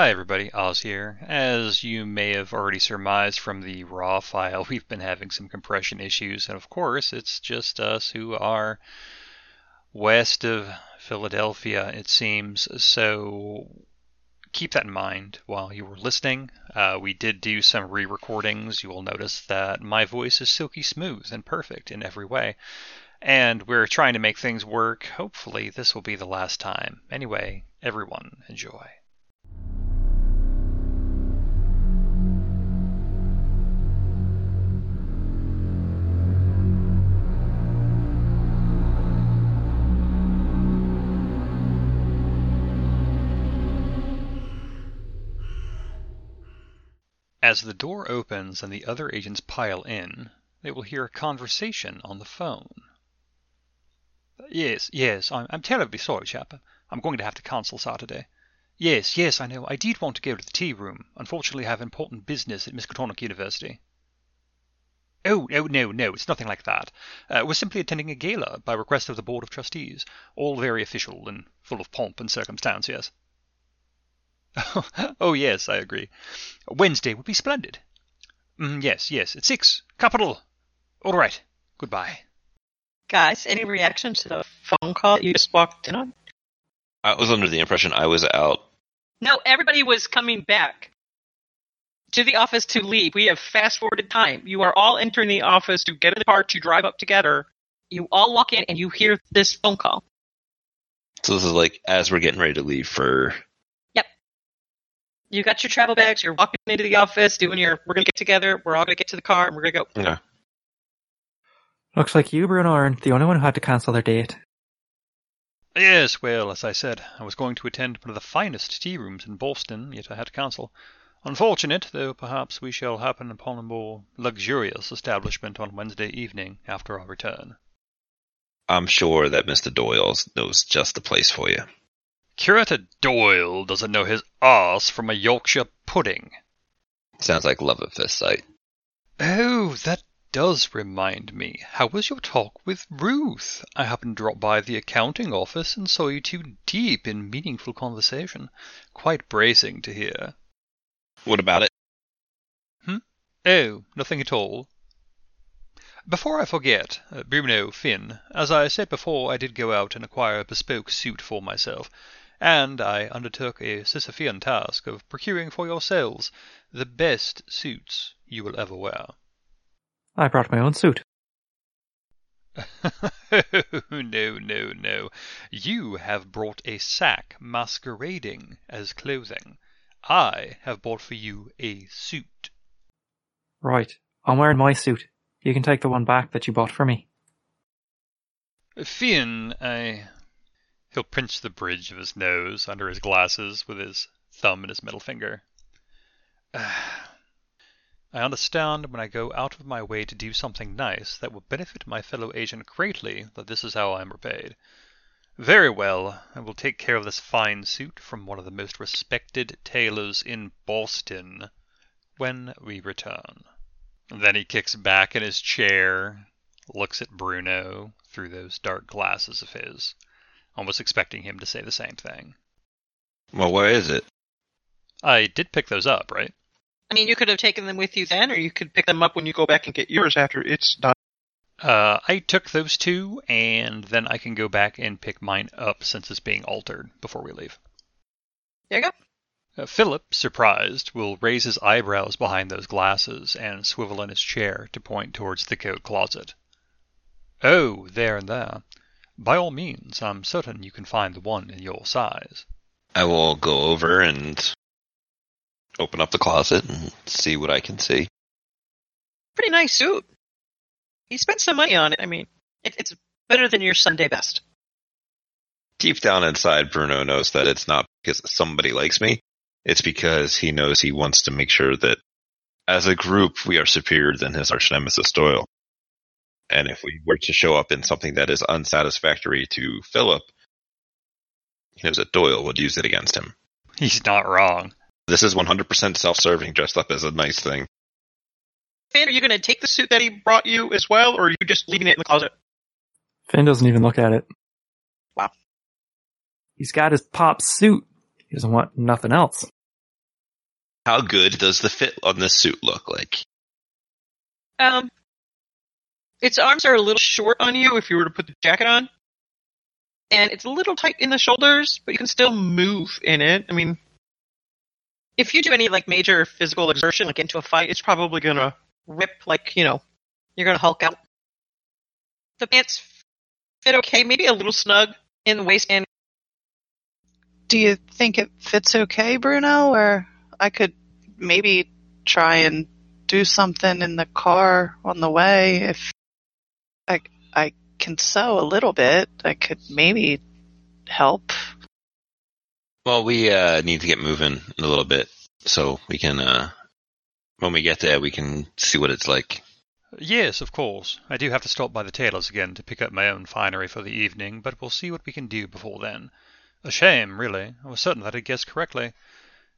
Hi, everybody. Oz here. As you may have already surmised from the raw file, we've been having some compression issues, and of course, it's just us who are west of Philadelphia, it seems. So keep that in mind while you were listening. Uh, we did do some re recordings. You will notice that my voice is silky smooth and perfect in every way. And we're trying to make things work. Hopefully, this will be the last time. Anyway, everyone, enjoy. As the door opens and the other agents pile in, they will hear a conversation on the phone. Yes, yes, I'm, I'm terribly sorry, chap. I'm going to have to cancel Saturday. Yes, yes, I know. I did want to go to the tea room. Unfortunately, I have important business at Miskatonic University. Oh, no, no, no, it's nothing like that. Uh, we're simply attending a gala by request of the Board of Trustees. All very official and full of pomp and circumstance, yes. oh, yes, I agree. Wednesday would be splendid. Mm, yes, yes, at six. Capital. All right. Goodbye. Guys, any reaction to the phone call you just walked in on? I was under the impression I was out. No, everybody was coming back to the office to leave. We have fast forwarded time. You are all entering the office to get in the car to drive up together. You all walk in and you hear this phone call. So this is like as we're getting ready to leave for you got your travel bags, you're walking into the office, doing your, we're going to get together, we're all going to get to the car, and we're going to go. Okay. Looks like you, Bruno, aren't the only one who had to cancel their date. Yes, well, as I said, I was going to attend one of the finest tea rooms in Boston, yet I had to cancel. Unfortunate, though perhaps we shall happen upon a more luxurious establishment on Wednesday evening after our return. I'm sure that Mr. Doyle knows just the place for you. Curator Doyle doesn't know his arse from a Yorkshire pudding. Sounds like love at first sight. Oh, that does remind me. How was your talk with Ruth? I happened to drop by the accounting office and saw you two deep in meaningful conversation. Quite bracing to hear. What about it? Hmm? Oh, nothing at all. Before I forget, uh, Bruno, Finn, as I said before, I did go out and acquire a bespoke suit for myself and I undertook a Sisyphean task of procuring for yourselves the best suits you will ever wear. I brought my own suit. Oh, no, no, no. You have brought a sack masquerading as clothing. I have bought for you a suit. Right. I'm wearing my suit. You can take the one back that you bought for me. Finn, I He'll pinch the bridge of his nose under his glasses with his thumb and his middle finger. I understand when I go out of my way to do something nice that will benefit my fellow agent greatly that this is how I am repaid. Very well, I will take care of this fine suit from one of the most respected tailors in Boston when we return. Then he kicks back in his chair, looks at Bruno through those dark glasses of his almost expecting him to say the same thing. Well, where is it? I did pick those up, right? I mean, you could have taken them with you then, or you could pick them up when you go back and get yours after it's done. Uh, I took those two, and then I can go back and pick mine up since it's being altered before we leave. There you go. Uh, Philip, surprised, will raise his eyebrows behind those glasses and swivel in his chair to point towards the coat closet. Oh, there and there. By all means, I'm certain you can find the one in your size. I will go over and open up the closet and see what I can see. Pretty nice suit. You spent some money on it. I mean, it, it's better than your Sunday best. Deep down inside, Bruno knows that it's not because somebody likes me. It's because he knows he wants to make sure that as a group we are superior than his arch nemesis Doyle. And if we were to show up in something that is unsatisfactory to Philip, he knows that Doyle would use it against him. He's not wrong. This is 100% self-serving, dressed up as a nice thing. Finn, are you going to take the suit that he brought you as well, or are you just leaving it in the closet? Finn doesn't even look at it. Wow. He's got his pop suit. He doesn't want nothing else. How good does the fit on this suit look like? Um, its arms are a little short on you if you were to put the jacket on, and it's a little tight in the shoulders, but you can still move in it. I mean, if you do any like major physical exertion, like into a fight, it's probably gonna rip. Like you know, you're gonna hulk out. The pants fit okay, maybe a little snug in the waistband. Do you think it fits okay, Bruno? Or I could maybe try and do something in the car on the way if I I can sew a little bit. I could maybe help. Well, we uh, need to get moving in a little bit, so we can. Uh, when we get there, we can see what it's like. Yes, of course. I do have to stop by the tailor's again to pick up my own finery for the evening, but we'll see what we can do before then. A shame, really. I was certain that I'd guessed correctly.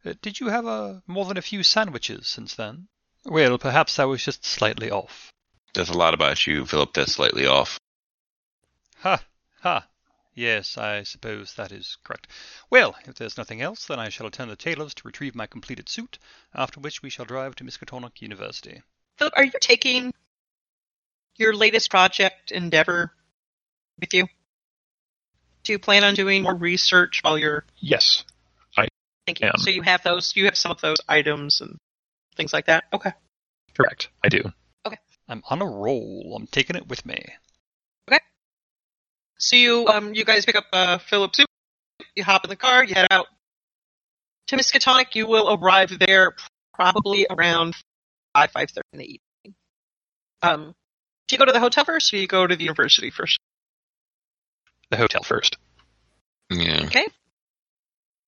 Uh, did you have uh, more than a few sandwiches since then? Well, perhaps I was just slightly off. There's a lot about you, Philip, that's slightly off. Ha! Ha! Yes, I suppose that is correct. Well, if there's nothing else, then I shall attend the tailor's to retrieve my completed suit, after which we shall drive to Miskatonic University. Philip, are you taking your latest project endeavor with you? Do you plan on doing more research while you're Yes. Thank you. am. So you have those. You have some of those items and things like that. Okay. Correct. I do. I'm on a roll. I'm taking it with me. Okay. So you um you guys pick up uh Philip's suit. You hop in the car. You head out to Miskatonic. You will arrive there probably around five five thirty in the evening. Um, do you go to the hotel first, or do you go to the university first? The hotel first. Yeah. Okay.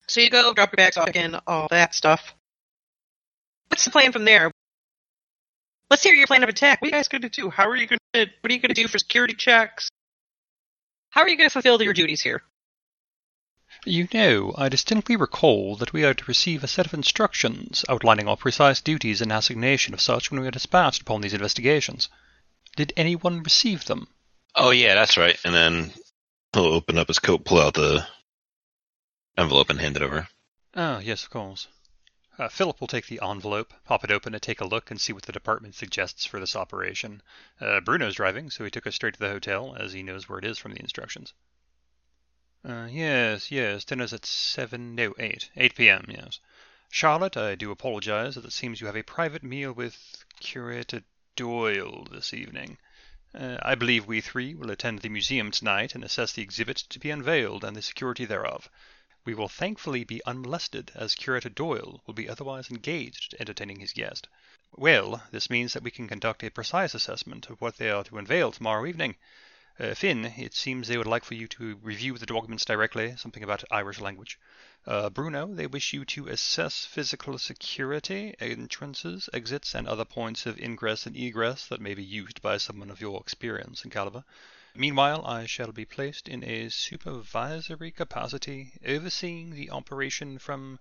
So you go, drop your bags off again, all that stuff. What's the plan from there? Let's hear your plan of attack. What are you guys going to do? How are you going to? What are you going to do for security checks? How are you going to fulfill your duties here? You know, I distinctly recall that we are to receive a set of instructions outlining our precise duties and assignation of such when we are dispatched upon these investigations. Did anyone receive them? Oh yeah, that's right. And then he'll open up his coat, pull out the envelope, and hand it over. Ah, yes, of course. Uh, Philip will take the envelope, pop it open, and take a look and see what the department suggests for this operation. Uh, Bruno's driving, so he took us straight to the hotel, as he knows where it is from the instructions. Uh, yes, yes, dinner's at 7, no, 8. 8 p.m., yes. Charlotte, I do apologize, as it seems you have a private meal with Curator Doyle this evening. Uh, I believe we three will attend the museum tonight and assess the exhibit to be unveiled and the security thereof. We will thankfully be unmolested, as Curator Doyle will be otherwise engaged entertaining his guest. Well, this means that we can conduct a precise assessment of what they are to unveil tomorrow evening. Uh, Finn, it seems they would like for you to review the documents directly, something about Irish language. Uh, Bruno, they wish you to assess physical security, entrances, exits, and other points of ingress and egress that may be used by someone of your experience and caliber. Meanwhile, I shall be placed in a supervisory capacity, overseeing the operation from.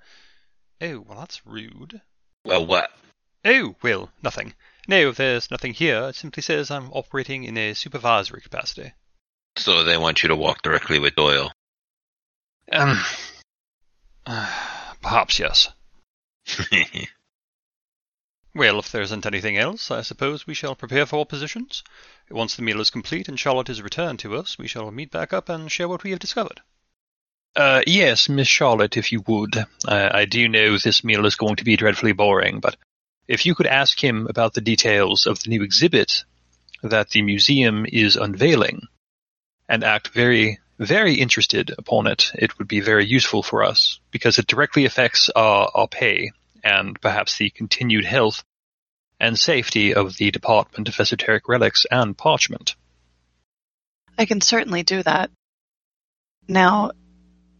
Oh, well, that's rude. Well, what? Oh, well, nothing. No, there's nothing here, it simply says I'm operating in a supervisory capacity. So they want you to walk directly with Doyle. Um. perhaps yes. Well, if there isn't anything else, I suppose we shall prepare for our positions. Once the meal is complete and Charlotte is returned to us, we shall meet back up and share what we have discovered. Uh, yes, Miss Charlotte, if you would. I do know this meal is going to be dreadfully boring, but if you could ask him about the details of the new exhibit that the museum is unveiling and act very, very interested upon it, it would be very useful for us because it directly affects our, our pay and perhaps the continued health and safety of the Department of Esoteric Relics and Parchment. I can certainly do that. Now,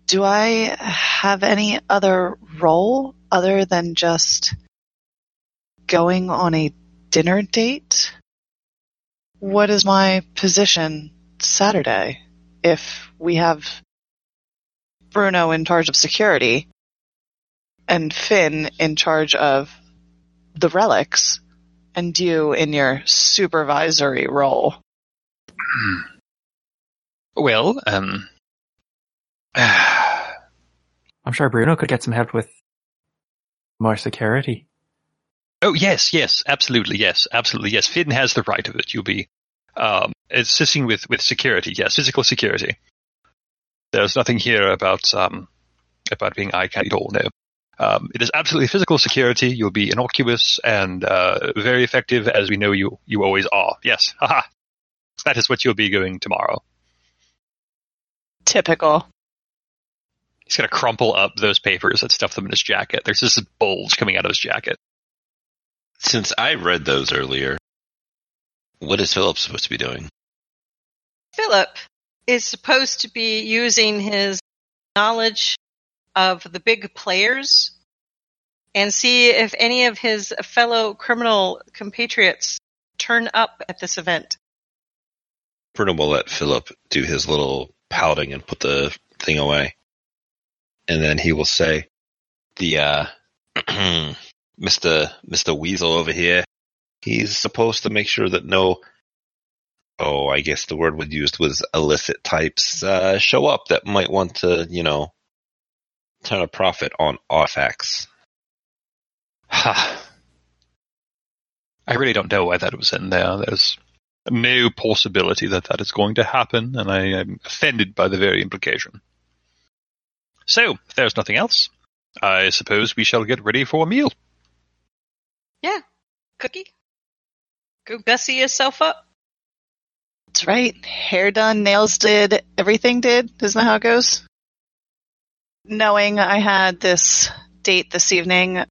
do I have any other role other than just going on a dinner date? What is my position Saturday if we have Bruno in charge of security and Finn in charge of the relics and you in your supervisory role? Well, um, I'm sure Bruno could get some help with more security. Oh yes, yes, absolutely, yes, absolutely, yes. Finn has the right of it. You'll be um, assisting with with security. Yes, physical security. There's nothing here about um, about being eye candy at all. No, um, it is absolutely physical security. You'll be innocuous and uh, very effective, as we know you you always are. Yes, haha. That is what you'll be doing tomorrow. Typical. He's gonna crumple up those papers and stuff them in his jacket. There's this bulge coming out of his jacket. Since I read those earlier, what is Philip supposed to be doing? Philip is supposed to be using his knowledge of the big players and see if any of his fellow criminal compatriots turn up at this event. Bruno will let Philip do his little pouting and put the thing away. And then he will say, the, uh, Mr. Mr. Weasel over here, he's supposed to make sure that no, oh, I guess the word we used was illicit types, uh, show up that might want to, you know, turn a profit on artifacts. Ha. I really don't know why that was in there. There's no possibility that that is going to happen, and I am offended by the very implication. So, if there's nothing else, I suppose we shall get ready for a meal. Yeah. Cookie? Go gussy yourself up. That's right. Hair done, nails did, everything did. Isn't that how it goes? Knowing I had this date this evening,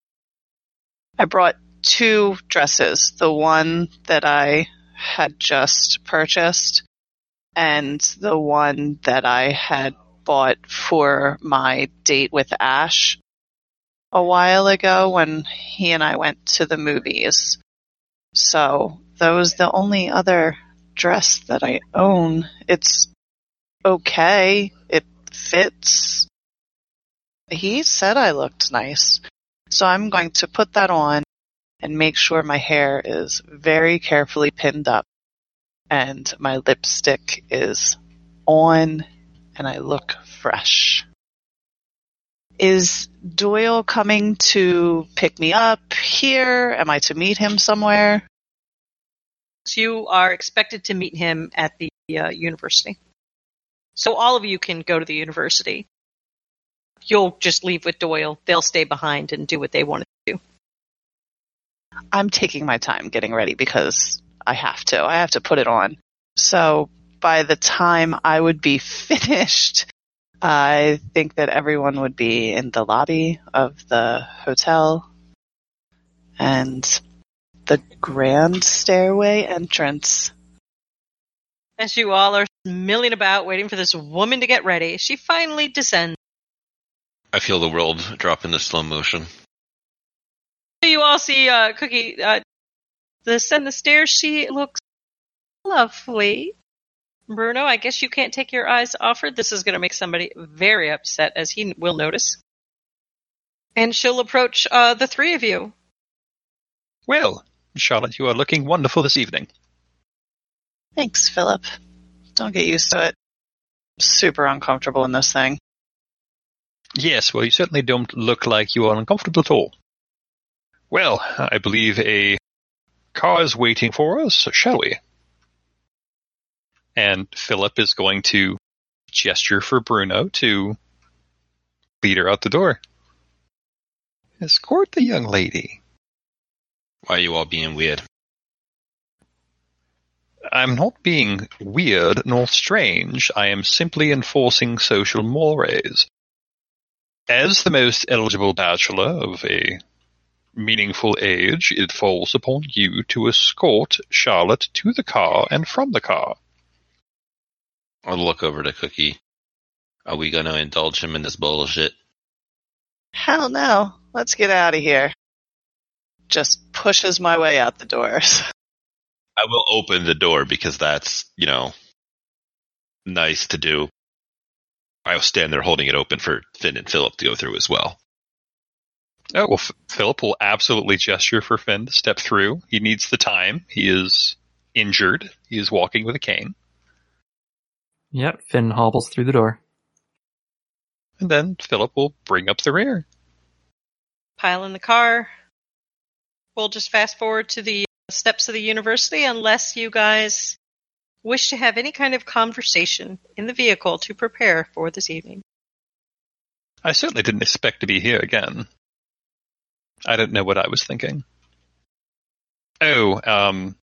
I brought two dresses. The one that I had just purchased and the one that I had bought for my date with Ash a while ago when he and I went to the movies. So that was the only other dress that I own. It's okay. It fits. He said I looked nice. So I'm going to put that on and make sure my hair is very carefully pinned up and my lipstick is on and I look fresh. Is Doyle coming to pick me up here? Am I to meet him somewhere? So you are expected to meet him at the uh, university. So all of you can go to the university. You'll just leave with Doyle. They'll stay behind and do what they want to do. I'm taking my time getting ready because I have to. I have to put it on. So by the time I would be finished, I think that everyone would be in the lobby of the hotel and the grand stairway entrance. As you all are milling about waiting for this woman to get ready, she finally descends. I feel the world drop into slow motion. You all see uh, Cookie uh, descend the stairs. She looks lovely. Bruno, I guess you can't take your eyes off her. This is going to make somebody very upset, as he will notice. And she'll approach uh, the three of you. Well, Charlotte, you are looking wonderful this evening. Thanks, Philip. Don't get used to it. Super uncomfortable in this thing. Yes, well, you certainly don't look like you are uncomfortable at all. Well, I believe a car is waiting for us, shall we? And Philip is going to gesture for Bruno to lead her out the door. Escort the young lady. Why are you all being weird? I'm not being weird nor strange. I am simply enforcing social mores. As the most eligible bachelor of a meaningful age, it falls upon you to escort Charlotte to the car and from the car. I'll look over to Cookie. Are we going to indulge him in this bullshit? Hell no. Let's get out of here. Just pushes my way out the doors. I will open the door because that's, you know, nice to do. I'll stand there holding it open for Finn and Philip to go through as well. Oh, well, F- Philip will absolutely gesture for Finn to step through. He needs the time. He is injured. He is walking with a cane. Yep, Finn hobbles through the door. And then Philip will bring up the rear. pile in the car. We'll just fast forward to the steps of the university unless you guys wish to have any kind of conversation in the vehicle to prepare for this evening. I certainly didn't expect to be here again. I don't know what I was thinking. Oh, um,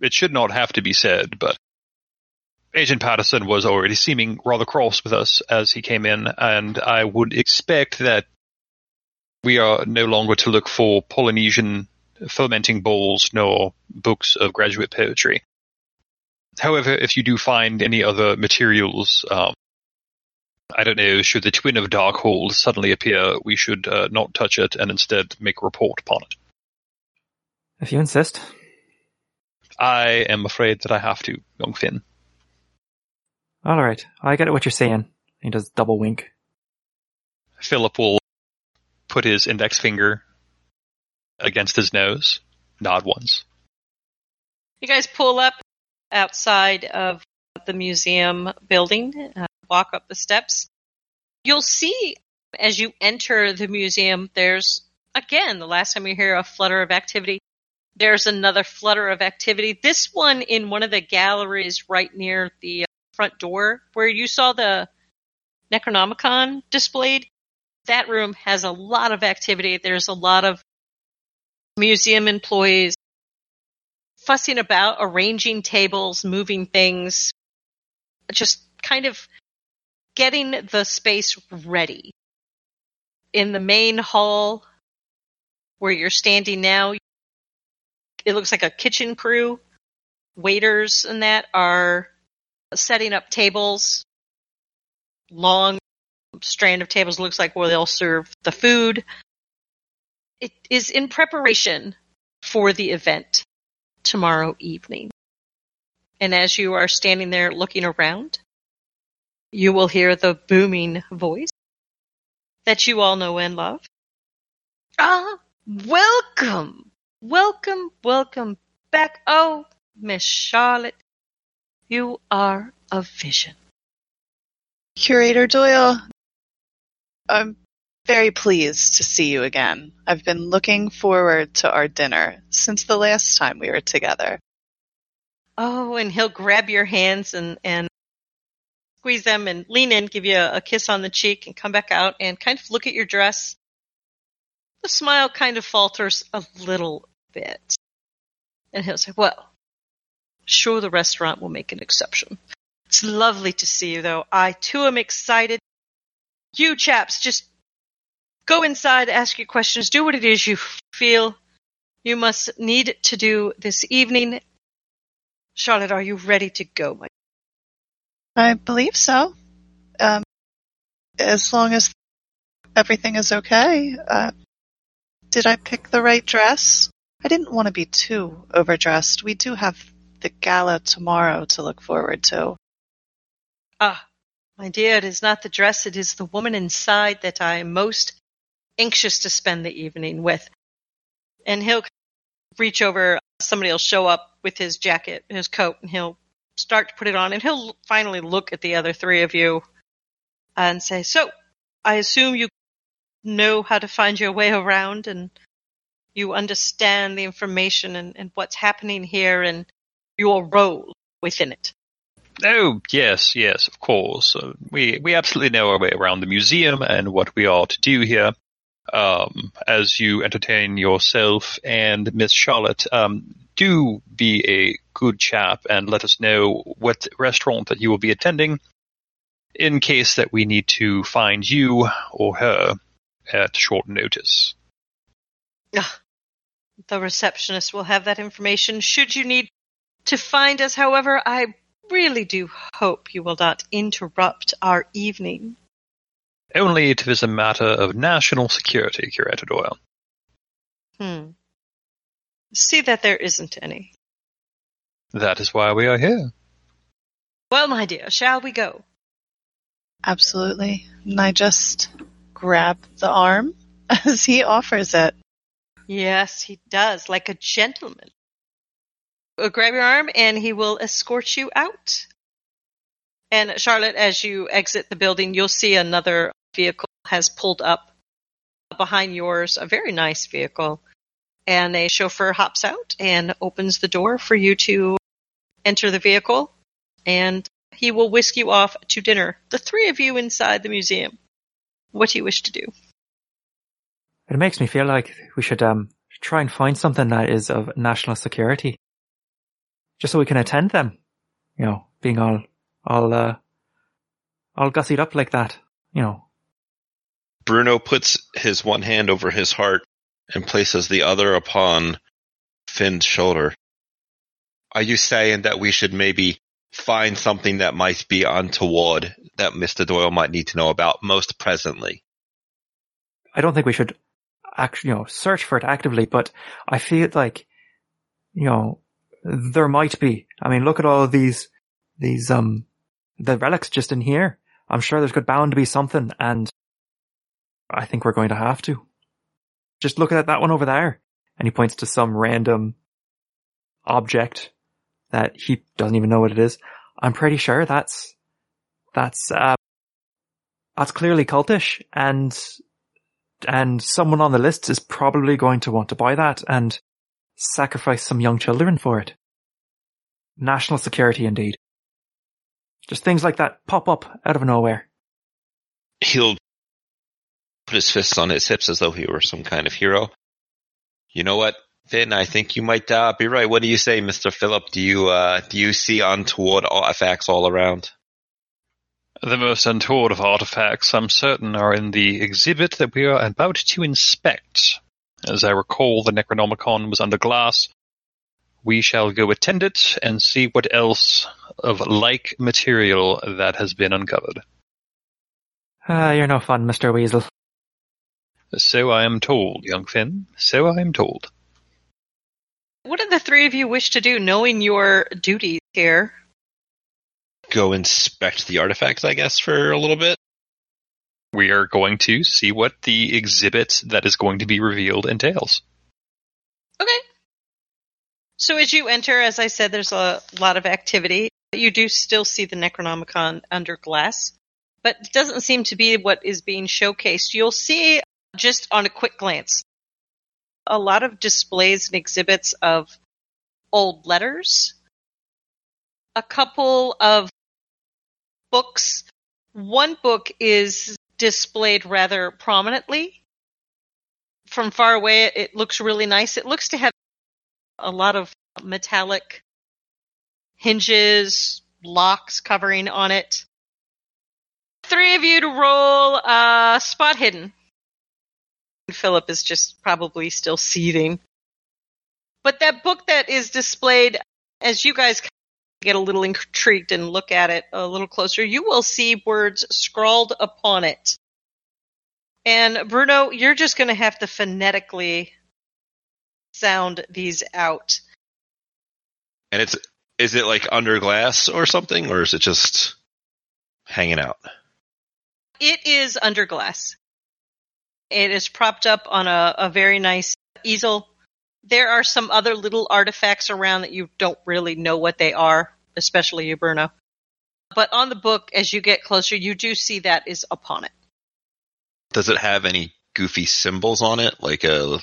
it should not have to be said, but Agent Patterson was already seeming rather cross with us as he came in, and I would expect that we are no longer to look for Polynesian fermenting bowls nor books of graduate poetry. However, if you do find any other materials, um, I don't know, should the twin of Darkhold suddenly appear, we should uh, not touch it and instead make a report upon it. If you insist. I am afraid that I have to, young Finn. All right, I get what you're saying. He does double wink. Philip will put his index finger against his nose, nod once. You guys pull up outside of the museum building, uh, walk up the steps. You'll see as you enter the museum, there's again, the last time you hear a flutter of activity, there's another flutter of activity. This one in one of the galleries right near the front door where you saw the Necronomicon displayed. That room has a lot of activity. There's a lot of museum employees fussing about, arranging tables, moving things, just kind of getting the space ready. In the main hall where you're standing now, it looks like a kitchen crew. Waiters and that are setting up tables, long strand of tables looks like where they'll serve the food. It is in preparation for the event tomorrow evening. And as you are standing there looking around, you will hear the booming voice that you all know and love. Ah, welcome, welcome, welcome back. Oh, Miss Charlotte, you are a vision. Curator Doyle, I'm very pleased to see you again. I've been looking forward to our dinner since the last time we were together. Oh, and he'll grab your hands and, and squeeze them and lean in, give you a, a kiss on the cheek and come back out and kind of look at your dress. The smile kind of falters a little bit. And he'll say, well, sure the restaurant will make an exception. It's lovely to see you though. I too am excited. You chaps, just go inside, ask your questions, do what it is you feel you must need to do this evening. Charlotte, are you ready to go, my I believe so. Um, as long as everything is okay. Uh, did I pick the right dress? I didn't want to be too overdressed. We do have the gala tomorrow to look forward to. Ah, my dear, it is not the dress, it is the woman inside that I am most anxious to spend the evening with. And he'll reach over, somebody will show up with his jacket, his coat, and he'll start to put it on, and he'll finally look at the other three of you and say, So, I assume you know how to find your way around and you understand the information and, and what's happening here and your role within it. Oh, yes, yes, of course. Uh, we we absolutely know our way around the museum and what we are to do here. Um, as you entertain yourself and Miss Charlotte, um, do be a good chap and let us know what restaurant that you will be attending in case that we need to find you or her at short notice. The receptionist will have that information should you need to find us. However, I really do hope you will not interrupt our evening. Only if it is a matter of national security, Curator Doyle. Hmm. See that there isn't any. That is why we are here. Well, my dear, shall we go? Absolutely. And I just grab the arm as he offers it. Yes, he does, like a gentleman. Uh, grab your arm and he will escort you out. And Charlotte, as you exit the building, you'll see another vehicle has pulled up behind yours a very nice vehicle, and a chauffeur hops out and opens the door for you to enter the vehicle, and he will whisk you off to dinner. The three of you inside the museum. What do you wish to do? It makes me feel like we should um try and find something that is of national security, just so we can attend them. You know, being all all uh all gussied up like that. You know, Bruno puts his one hand over his heart and places the other upon Finn's shoulder. Are you saying that we should maybe find something that might be untoward that Mr. Doyle might need to know about most presently? I don't think we should actually, you know, search for it actively, but I feel like, you know, there might be. I mean, look at all of these, these, um, the relics just in here. I'm sure there's good bound to be something and I think we're going to have to. Just look at that one over there. And he points to some random object that he doesn't even know what it is. I'm pretty sure that's, that's, uh, that's clearly cultish and, and someone on the list is probably going to want to buy that and sacrifice some young children for it. National security indeed. Just things like that pop up out of nowhere. He'll put his fists on his hips as though he were some kind of hero. You know what, Finn? I think you might uh, be right. What do you say, Mister Philip? Do you uh, do you see untoward artifacts all around? The most untoward of artifacts, I'm certain, are in the exhibit that we are about to inspect. As I recall, the Necronomicon was under glass. We shall go attend it and see what else of like material that has been uncovered. Ah, you're no fun, Mr. Weasel. So I am told, young Finn. So I am told. What do the three of you wish to do, knowing your duties here? Go inspect the artifacts, I guess, for a little bit. We are going to see what the exhibit that is going to be revealed entails. Okay. So as you enter, as I said, there's a lot of activity. You do still see the Necronomicon under glass, but it doesn't seem to be what is being showcased. You'll see just on a quick glance a lot of displays and exhibits of old letters, a couple of books. One book is displayed rather prominently. From far away, it looks really nice. It looks to have a lot of metallic hinges, locks covering on it. Three of you to roll uh, spot hidden. Philip is just probably still seething. But that book that is displayed, as you guys get a little intrigued and look at it a little closer, you will see words scrawled upon it. And Bruno, you're just going to have to phonetically sound these out. And it's is it like under glass or something, or is it just hanging out? It is under glass. It is propped up on a, a very nice easel. There are some other little artifacts around that you don't really know what they are, especially you, Bruno. But on the book, as you get closer, you do see that is upon it. Does it have any goofy symbols on it, like a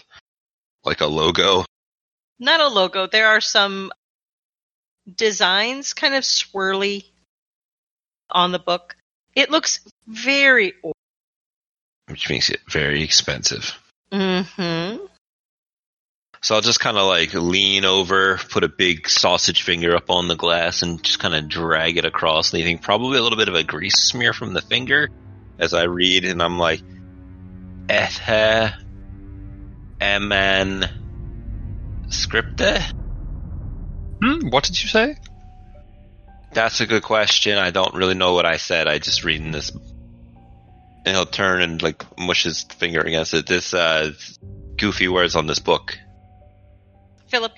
like a logo? Not a logo. There are some designs, kind of swirly, on the book. It looks very old. Which makes it very expensive. Mm-hmm. So I'll just kind of like lean over, put a big sausage finger up on the glass, and just kind of drag it across, leaving probably a little bit of a grease smear from the finger as I read, and I'm like, Ethe Eman Scripte? Hmm, what did you say? That's a good question. I don't really know what I said. I just reading this. And he'll turn and like mush his finger against it. This uh, goofy words on this book. Philip,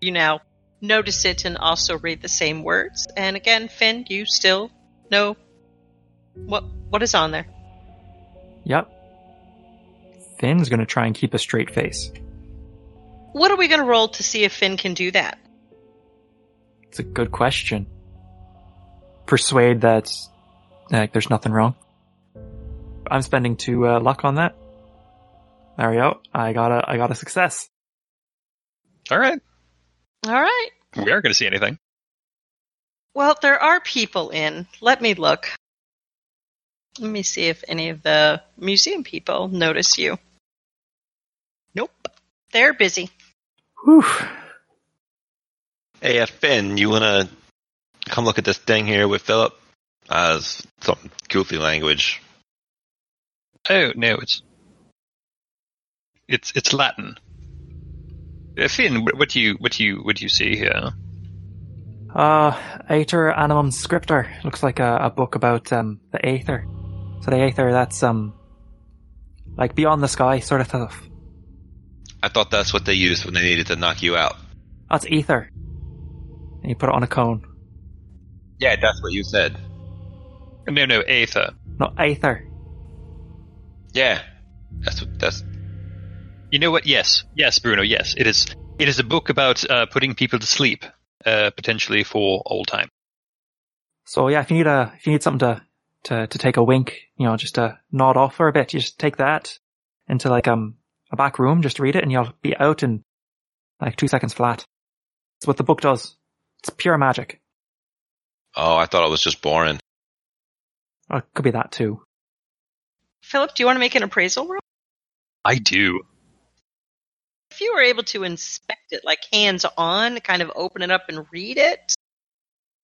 you now notice it and also read the same words. And again, Finn, you still know what what is on there. Yep. Finn's gonna try and keep a straight face. What are we going to roll to see if Finn can do that? It's a good question. Persuade that like, there's nothing wrong. I'm spending two uh, luck on that. There we go. I got a, I got a success. All right. All right. We aren't going to see anything. Well, there are people in. Let me look. Let me see if any of the museum people notice you. Nope. They're busy. Whew. Hey, uh, Finn, you wanna come look at this thing here with Philip? Uh, some goofy language. Oh no, it's it's it's Latin. Uh, Finn, what what do you what do you what do you see here? Uh, Aether Animum Scriptor. Looks like a, a book about, um, the Aether. So the Aether, that's, um, like beyond the sky sort of stuff. I thought that's what they used when they needed to knock you out. That's ether. And you put it on a cone. Yeah, that's what you said. No, no, Aether. Not Aether. Yeah, that's what that's. You know what? Yes, yes, Bruno. Yes, it is. It is a book about uh, putting people to sleep, uh, potentially for all time. So yeah, if you need a, if you need something to, to, to take a wink, you know, just to nod off for a bit, you just take that into like, um, a back room, just read it and you'll be out in like two seconds flat. That's what the book does. It's pure magic. Oh, I thought it was just boring. Or it could be that too. Philip, do you want to make an appraisal roll? I do. If you were able to inspect it, like hands on, kind of open it up and read it,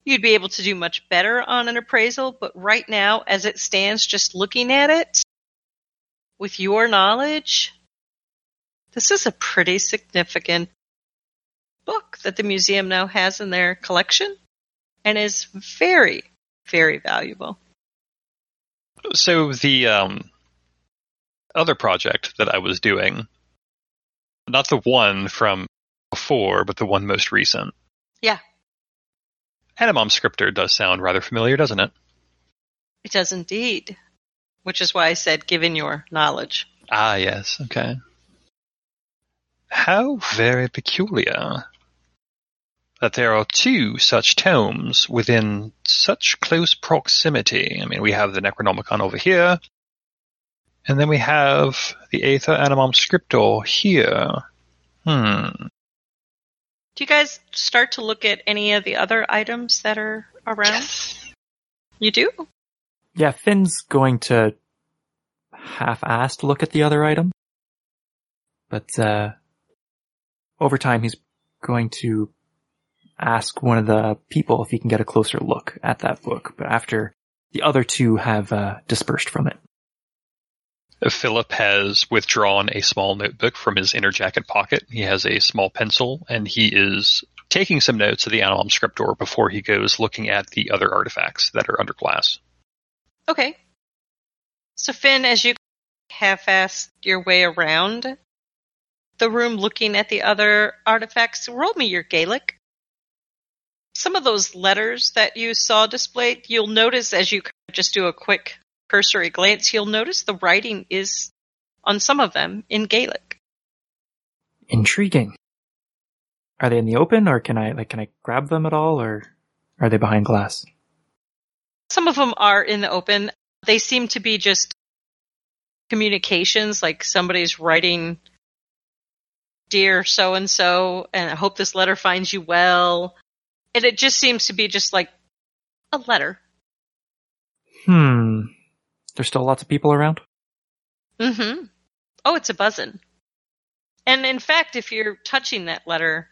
you'd be able to do much better on an appraisal. But right now, as it stands, just looking at it, with your knowledge, this is a pretty significant book that the museum now has in their collection and is very, very valuable. So the um, other project that I was doing, not the one from before, but the one most recent. Yeah. Animom Scriptor does sound rather familiar, doesn't it? It does indeed, which is why I said, given your knowledge. Ah, yes. Okay. How very peculiar that there are two such tomes within such close proximity. I mean, we have the Necronomicon over here, and then we have the Aether Animom Scriptor here. Hmm. Do you guys start to look at any of the other items that are around? Yes. You do? Yeah, Finn's going to half-assed look at the other item. But, uh, over time he's going to ask one of the people if he can get a closer look at that book, but after the other two have, uh, dispersed from it. Philip has withdrawn a small notebook from his inner jacket pocket. He has a small pencil, and he is taking some notes of the Animom Scriptor before he goes looking at the other artifacts that are under glass. Okay. So, Finn, as you half-assed your way around the room looking at the other artifacts, roll me your Gaelic. Some of those letters that you saw displayed, you'll notice as you just do a quick cursory glance, you'll notice the writing is on some of them in Gaelic. Intriguing. Are they in the open or can I, like, can I grab them at all or are they behind glass? Some of them are in the open. They seem to be just communications, like somebody's writing, Dear so and so, and I hope this letter finds you well. And it just seems to be just like a letter. Hmm. There's still lots of people around? Mm-hmm. Oh, it's a buzzing. And in fact, if you're touching that letter,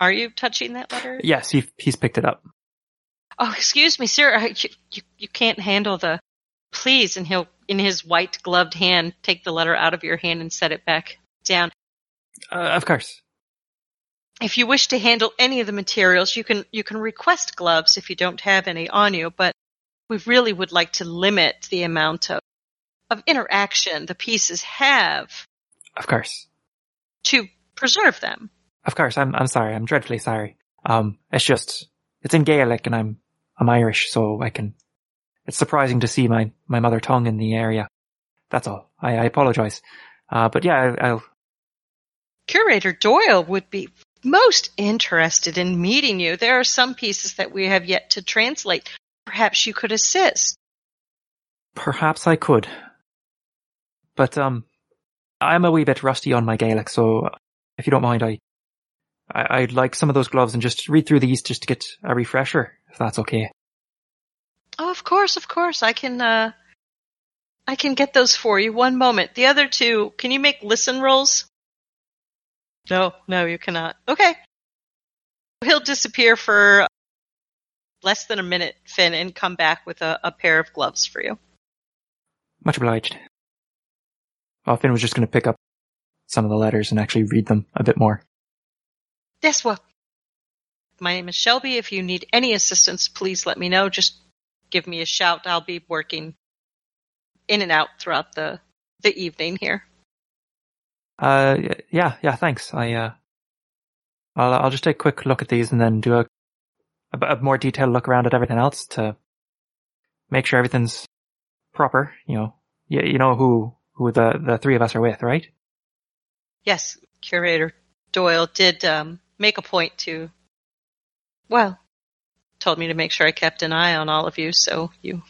are you touching that letter? Yes, he, he's picked it up. Oh, excuse me, sir. I, you, you, you can't handle the. Please, and he'll, in his white gloved hand, take the letter out of your hand and set it back down. Uh, of course. If you wish to handle any of the materials, you can you can request gloves if you don't have any on you. But we really would like to limit the amount of of interaction the pieces have Of course. to preserve them. Of course. I'm, I'm sorry. I'm dreadfully sorry. Um, it's just, it's in Gaelic and I'm, I'm Irish, so I can, it's surprising to see my, my mother tongue in the area. That's all. I, I apologize. Uh, but yeah, I, I'll, Curator Doyle would be most interested in meeting you. There are some pieces that we have yet to translate. Perhaps you could assist. perhaps I could. But, um, I'm a wee bit rusty on my Gaelic, so if you don't mind, I, I I'd like some of those gloves and just read through these just to get a refresher, if that's okay. Oh, of course, of course. I can uh I can get those for you. One moment. The other two, can you make listen rolls? No, no, you cannot. Okay. He'll disappear for less than a minute, Finn, and come back with a, a pair of gloves for you. Much obliged. Well, Finn was just going to pick up some of the letters and actually read them a bit more. Yes, well. My name is Shelby. If you need any assistance, please let me know. Just give me a shout. I'll be working in and out throughout the the evening here. Uh, yeah, yeah, thanks. I, uh, I'll, I'll just take a quick look at these and then do a, a, a more detailed look around at everything else to make sure everything's proper. You know, you, you know who, who the, the three of us are with, right? Yes, curator Doyle did um, make a point to, well, told me to make sure I kept an eye on all of you, so you.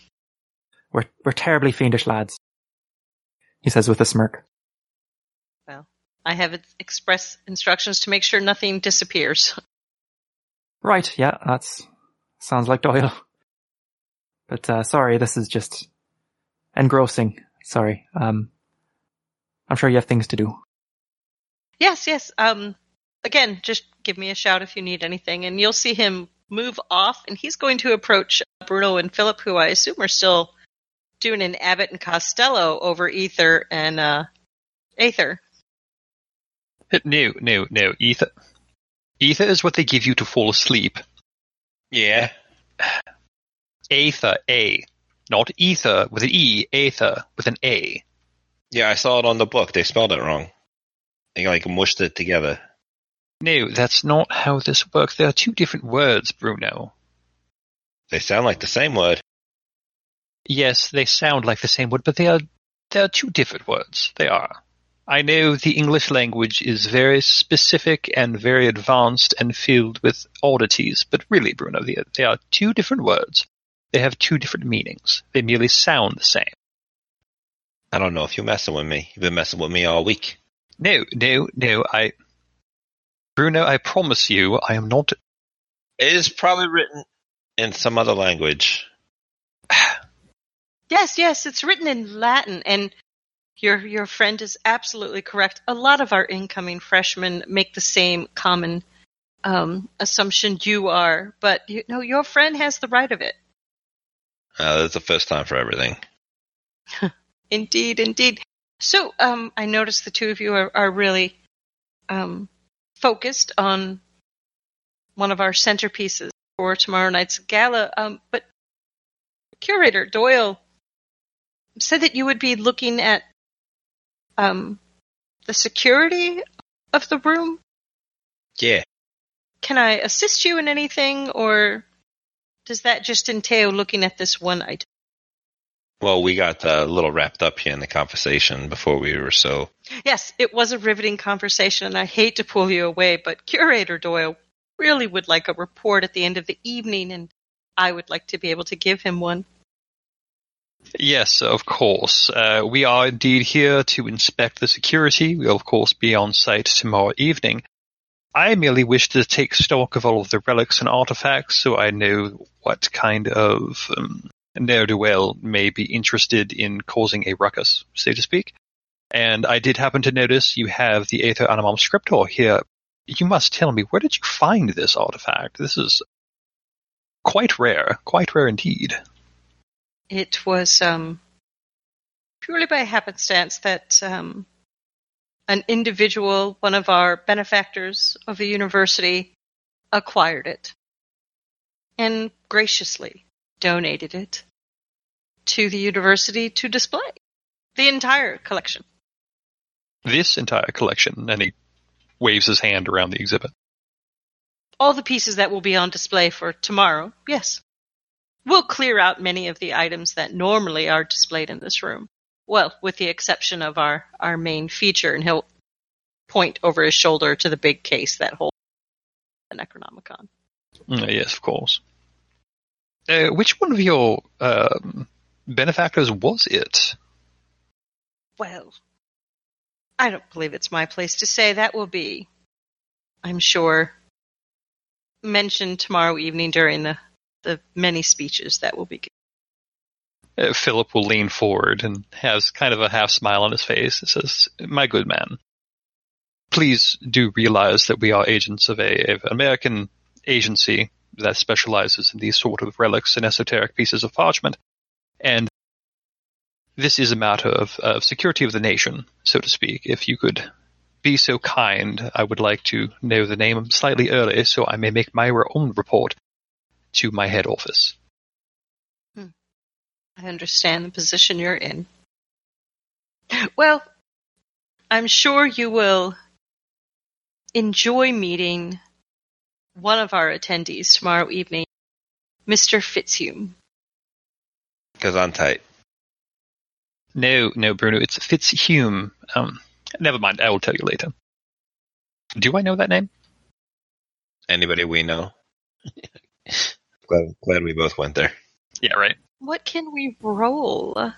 We're, we're terribly fiendish lads. He says with a smirk. I have express instructions to make sure nothing disappears. Right, yeah, that's, sounds like Doyle. But, uh, sorry, this is just engrossing. Sorry. Um, I'm sure you have things to do. Yes, yes. Um, again, just give me a shout if you need anything, and you'll see him move off, and he's going to approach Bruno and Philip, who I assume are still doing an Abbott and Costello over Ether and uh, Aether. No, no, no. Ether. Ether is what they give you to fall asleep. Yeah. Aether, A. Not ether with an E, aether with an A. Yeah, I saw it on the book. They spelled it wrong. They like mushed it together. No, that's not how this works. There are two different words, Bruno. They sound like the same word. Yes, they sound like the same word, but they are they are two different words. They are. I know the English language is very specific and very advanced and filled with oddities, but really, Bruno, they, they are two different words. They have two different meanings. They merely sound the same. I don't know if you're messing with me. You've been messing with me all week. No, no, no, I. Bruno, I promise you, I am not. It is probably written in some other language. Yes, yes, it's written in Latin, and your your friend is absolutely correct. A lot of our incoming freshmen make the same common um, assumption you are, but you know your friend has the right of it. Uh, that's the first time for everything. Indeed, indeed. So, um, I noticed the two of you are, are really um, focused on one of our centerpieces for tomorrow night's gala. Um, but curator Doyle said that you would be looking at um, the security of the room. Yeah. Can I assist you in anything, or does that just entail looking at this one item? Well, we got uh, a little wrapped up here in the conversation before we were so. Yes, it was a riveting conversation, and I hate to pull you away, but Curator Doyle really would like a report at the end of the evening, and I would like to be able to give him one. Yes, of course. Uh, we are indeed here to inspect the security. We'll, of course, be on site tomorrow evening. I merely wish to take stock of all of the relics and artifacts so I know what kind of um, ne'er do well may be interested in causing a ruckus, so to speak. And I did happen to notice you have the Aether Animam Scriptor here. You must tell me, where did you find this artifact? This is quite rare, quite rare indeed. It was um, purely by happenstance that um, an individual, one of our benefactors of the university, acquired it and graciously donated it to the university to display the entire collection. This entire collection, and he waves his hand around the exhibit. All the pieces that will be on display for tomorrow, yes. We'll clear out many of the items that normally are displayed in this room. Well, with the exception of our, our main feature, and he'll point over his shoulder to the big case that holds the Necronomicon. Mm, yes, of course. Uh, which one of your um, benefactors was it? Well, I don't believe it's my place to say. That will be, I'm sure, mentioned tomorrow evening during the, the many speeches that will be given. Uh, Philip will lean forward and has kind of a half smile on his face and says, My good man, please do realize that we are agents of a an American agency that specializes in these sort of relics and esoteric pieces of parchment. And this is a matter of, of security of the nation, so to speak. If you could be so kind, I would like to know the name slightly early so I may make my own report to my head office. I understand the position you're in. Well, I'm sure you will enjoy meeting one of our attendees tomorrow evening, Mr. Fitzhume. Because on tight. No, no, Bruno, it's Fitzhume. Um, never mind, I will tell you later. Do I know that name? Anybody we know? glad, glad we both went there. Yeah, right. What can we roll?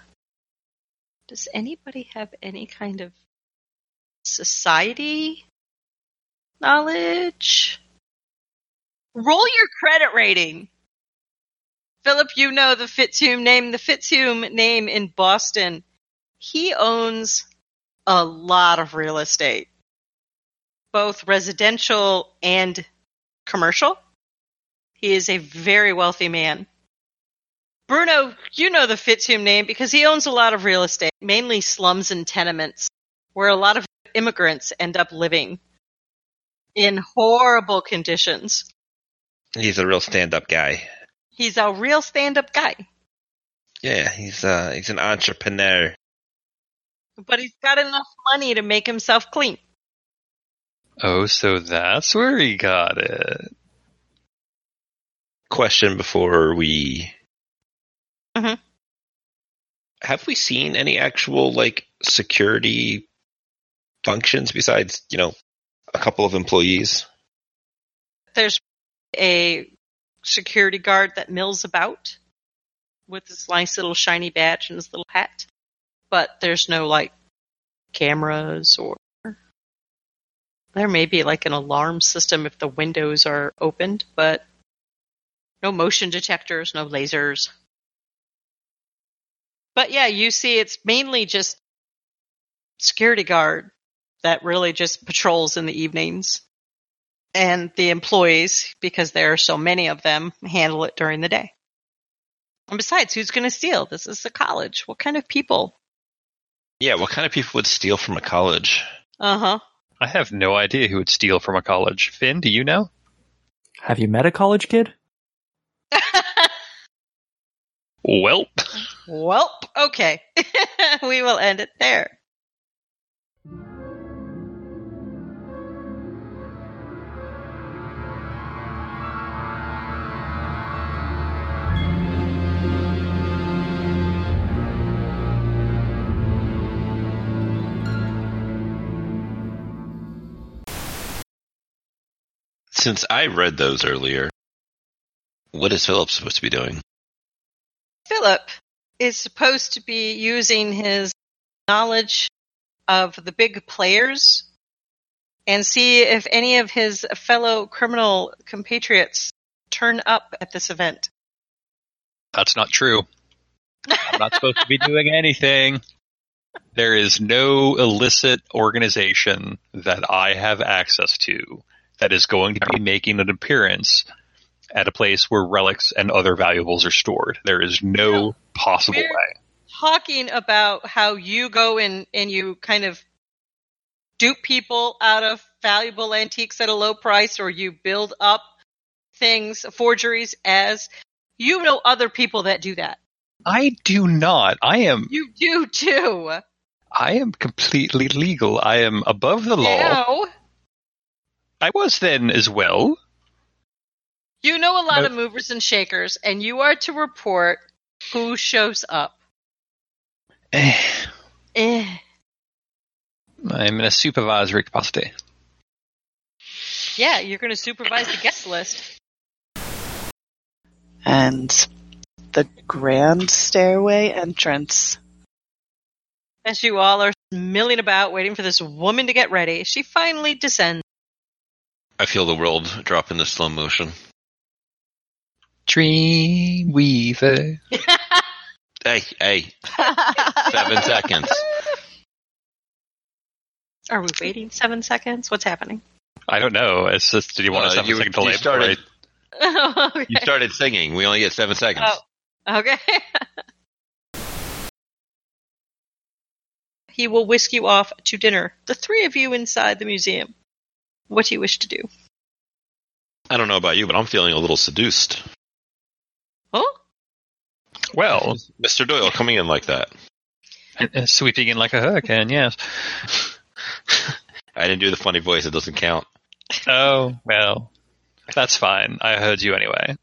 Does anybody have any kind of society knowledge? Roll your credit rating. Philip, you know the Fitzhume name. The Fitzhume name in Boston. He owns a lot of real estate, both residential and commercial. He is a very wealthy man. Bruno, you know the Fitzhume name because he owns a lot of real estate, mainly slums and tenements, where a lot of immigrants end up living in horrible conditions. He's a real stand-up guy. He's a real stand-up guy, Yeah, he's uh he's an entrepreneur. but he's got enough money to make himself clean. Oh, so that's where he got it. Question before we Mhm. have we seen any actual like security functions besides, you know, a couple of employees? There's a security guard that mills about with his nice little shiny badge and his little hat, but there's no like cameras or there may be like an alarm system if the windows are opened, but no motion detectors, no lasers. But yeah, you see it's mainly just security guard that really just patrols in the evenings. And the employees, because there are so many of them, handle it during the day. And besides, who's going to steal? This is a college. What kind of people? Yeah, what kind of people would steal from a college? Uh huh. I have no idea who would steal from a college. Finn, do you know? Have you met a college kid? Welp. well, okay. we will end it there. Since I read those earlier, what is Philip supposed to be doing? Philip is supposed to be using his knowledge of the big players and see if any of his fellow criminal compatriots turn up at this event. That's not true. I'm not supposed to be doing anything. There is no illicit organization that I have access to that is going to be making an appearance at a place where relics and other valuables are stored. There is no possible way. Talking about how you go in and you kind of dupe people out of valuable antiques at a low price or you build up things, forgeries as you know other people that do that. I do not. I am You do too. I am completely legal. I am above the law. Now, I was then as well. You know a lot No. of movers and shakers, and you are to report who shows up. Eh, Eh. I'm in a supervisory capacity. Yeah, you're going to supervise the guest list. And the grand stairway entrance. As you all are milling about, waiting for this woman to get ready. She finally descends. I feel the world drop into slow motion. Dreamweaver. Hey, hey, seven seconds. Are we waiting seven seconds? What's happening? I don't know. It's just, did you want Uh, us to have you- a second delay? before started- I- okay. You started singing. We only get seven seconds. Oh. Okay. he will whisk you off to dinner. The three of you inside the museum. What do you wish to do? I don't know about you, but I'm feeling a little seduced. Huh? Well, Mr. Doyle coming in like that. uh, sweeping in like a hurricane, yes. I didn't do the funny voice. It doesn't count. Oh, well, that's fine. I heard you anyway.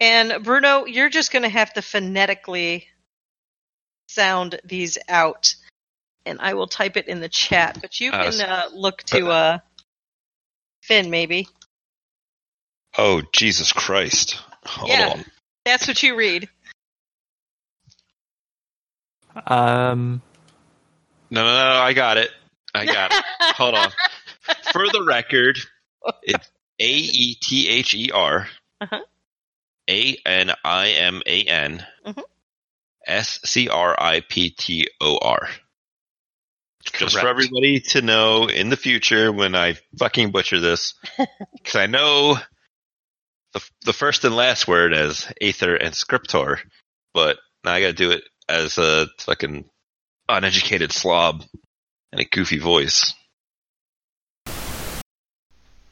And Bruno, you're just going to have to phonetically sound these out. And I will type it in the chat. But you Uh, can uh, look to uh, Finn, maybe. Oh, Jesus Christ. Hold Yeah. on. That's what you read. Um, No, no, no. I got it. I got it. Hold on. For the record, it's A E T H E R Uh-huh. A N I M A N Mhm. S C R I P T O R. Just for everybody to know in the future when I fucking butcher this, because I know the the first and last word as Aether and Scriptor, but now I got to do it as a fucking uneducated slob and a goofy voice.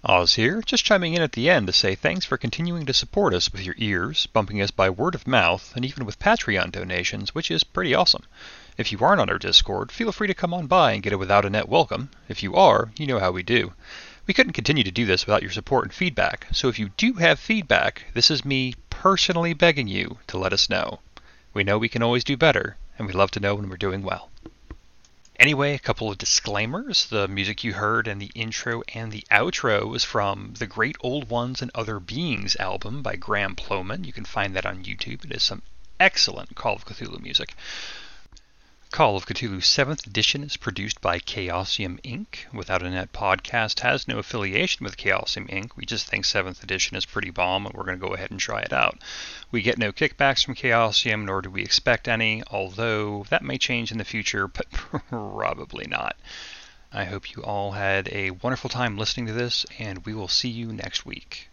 Oz here, just chiming in at the end to say thanks for continuing to support us with your ears, bumping us by word of mouth, and even with Patreon donations, which is pretty awesome. If you aren't on our Discord, feel free to come on by and get a without a net welcome. If you are, you know how we do. We couldn't continue to do this without your support and feedback, so if you do have feedback, this is me personally begging you to let us know. We know we can always do better, and we love to know when we're doing well. Anyway, a couple of disclaimers. The music you heard in the intro and the outro is from the Great Old Ones and Other Beings album by Graham Plowman. You can find that on YouTube. It is some excellent Call of Cthulhu music. Call of Cthulhu 7th edition is produced by Chaosium Inc. Without a Net podcast has no affiliation with Chaosium Inc. We just think 7th edition is pretty bomb and we're going to go ahead and try it out. We get no kickbacks from Chaosium, nor do we expect any, although that may change in the future, but probably not. I hope you all had a wonderful time listening to this, and we will see you next week.